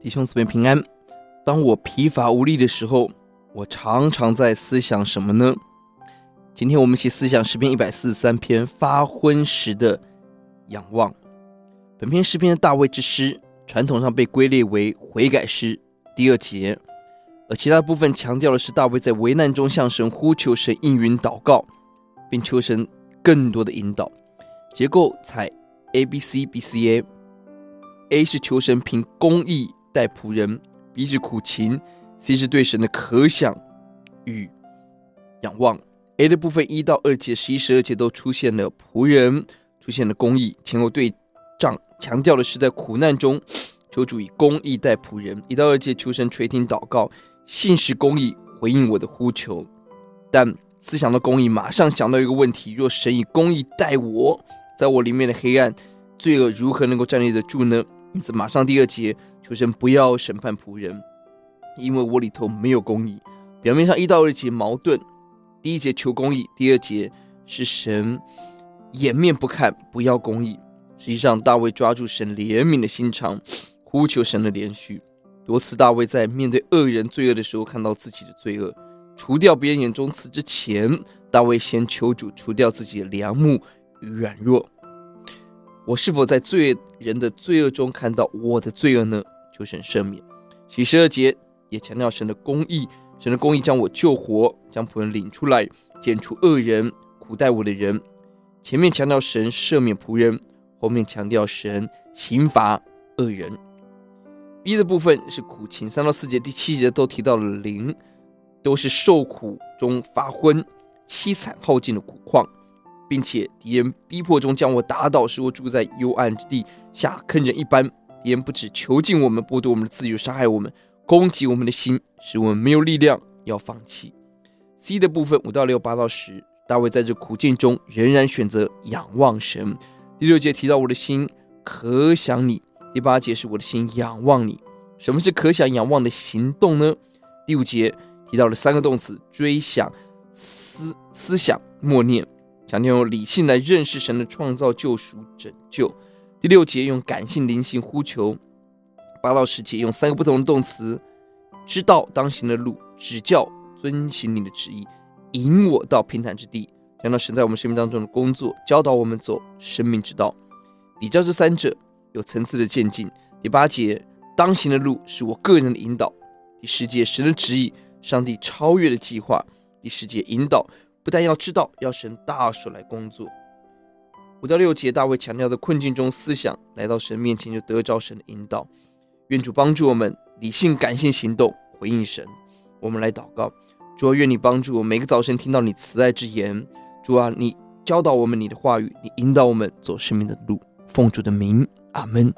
弟兄姊妹平安。当我疲乏无力的时候，我常常在思想什么呢？今天我们一起思想诗篇一百四十三篇发昏时的仰望。本篇诗篇的大卫之诗，传统上被归类为悔改诗第二节，而其他部分强调的是大卫在危难中向神呼求，神应允祷告，并求神更多的引导。结构采 A B C B C A。A 是求神凭公义代仆人彼是苦情，C 是对神的渴想与仰望。A 的部分一到二节、十一、十二节都出现了仆人，出现了公义，前后对仗，强调的是在苦难中求主以公义待仆人。一到二节求神垂听祷告，信实公义回应我的呼求。但思想到公义，马上想到一个问题：若神以公义待我，在我里面的黑暗罪恶如何能够站立得住呢？因此，马上第二节求神不要审判仆人，因为我里头没有公义。表面上一到二节矛盾，第一节求公义，第二节是神掩面不看，不要公义。实际上，大卫抓住神怜悯的心肠，呼求神的怜恤。多次，大卫在面对恶人罪恶的时候，看到自己的罪恶，除掉别人眼中刺之前，大卫先求主除掉自己的良木与软弱。我是否在罪人的罪恶中看到我的罪恶呢？求神赦免。启示二节也强调神的公义，神的公义将我救活，将仆人领出来，剪除恶人苦待我的人。前面强调神赦免仆人，后面强调神刑罚恶人。B 的部分是苦情，三到四节、第七节都提到了灵，都是受苦中发昏、凄惨耗尽的苦况。并且敌人逼迫中将我打倒，使我住在幽暗之地下坑人一般。敌人不止囚禁我们，剥夺我们的自由，杀害我们，攻击我们的心，使我们没有力量要放弃。C 的部分五到六八到十，大卫在这苦境中仍然选择仰望神。第六节提到我的心可想你，第八节是我的心仰望你。什么是可想仰望的行动呢？第五节提到了三个动词：追想、思思想、默念。强调用理性来认识神的创造、救赎、拯救。第六节用感性、灵性呼求。八到十节用三个不同的动词：知道当行的路，指教遵行你的旨意，引我到平坦之地。讲到神在我们生命当中的工作，教导我们走生命之道。比较这三者有层次的渐进。第八节当行的路是我个人的引导。第十节神的旨意，上帝超越的计划。第十节引导。不但要知道，要神大手来工作。五到六节，大卫强调在困境中思想，来到神面前就得着神的引导。愿主帮助我们理性感性行动回应神。我们来祷告：主啊，愿你帮助我，每个早晨听到你慈爱之言。主啊，你教导我们你的话语，你引导我们走生命的路。奉主的名，阿门。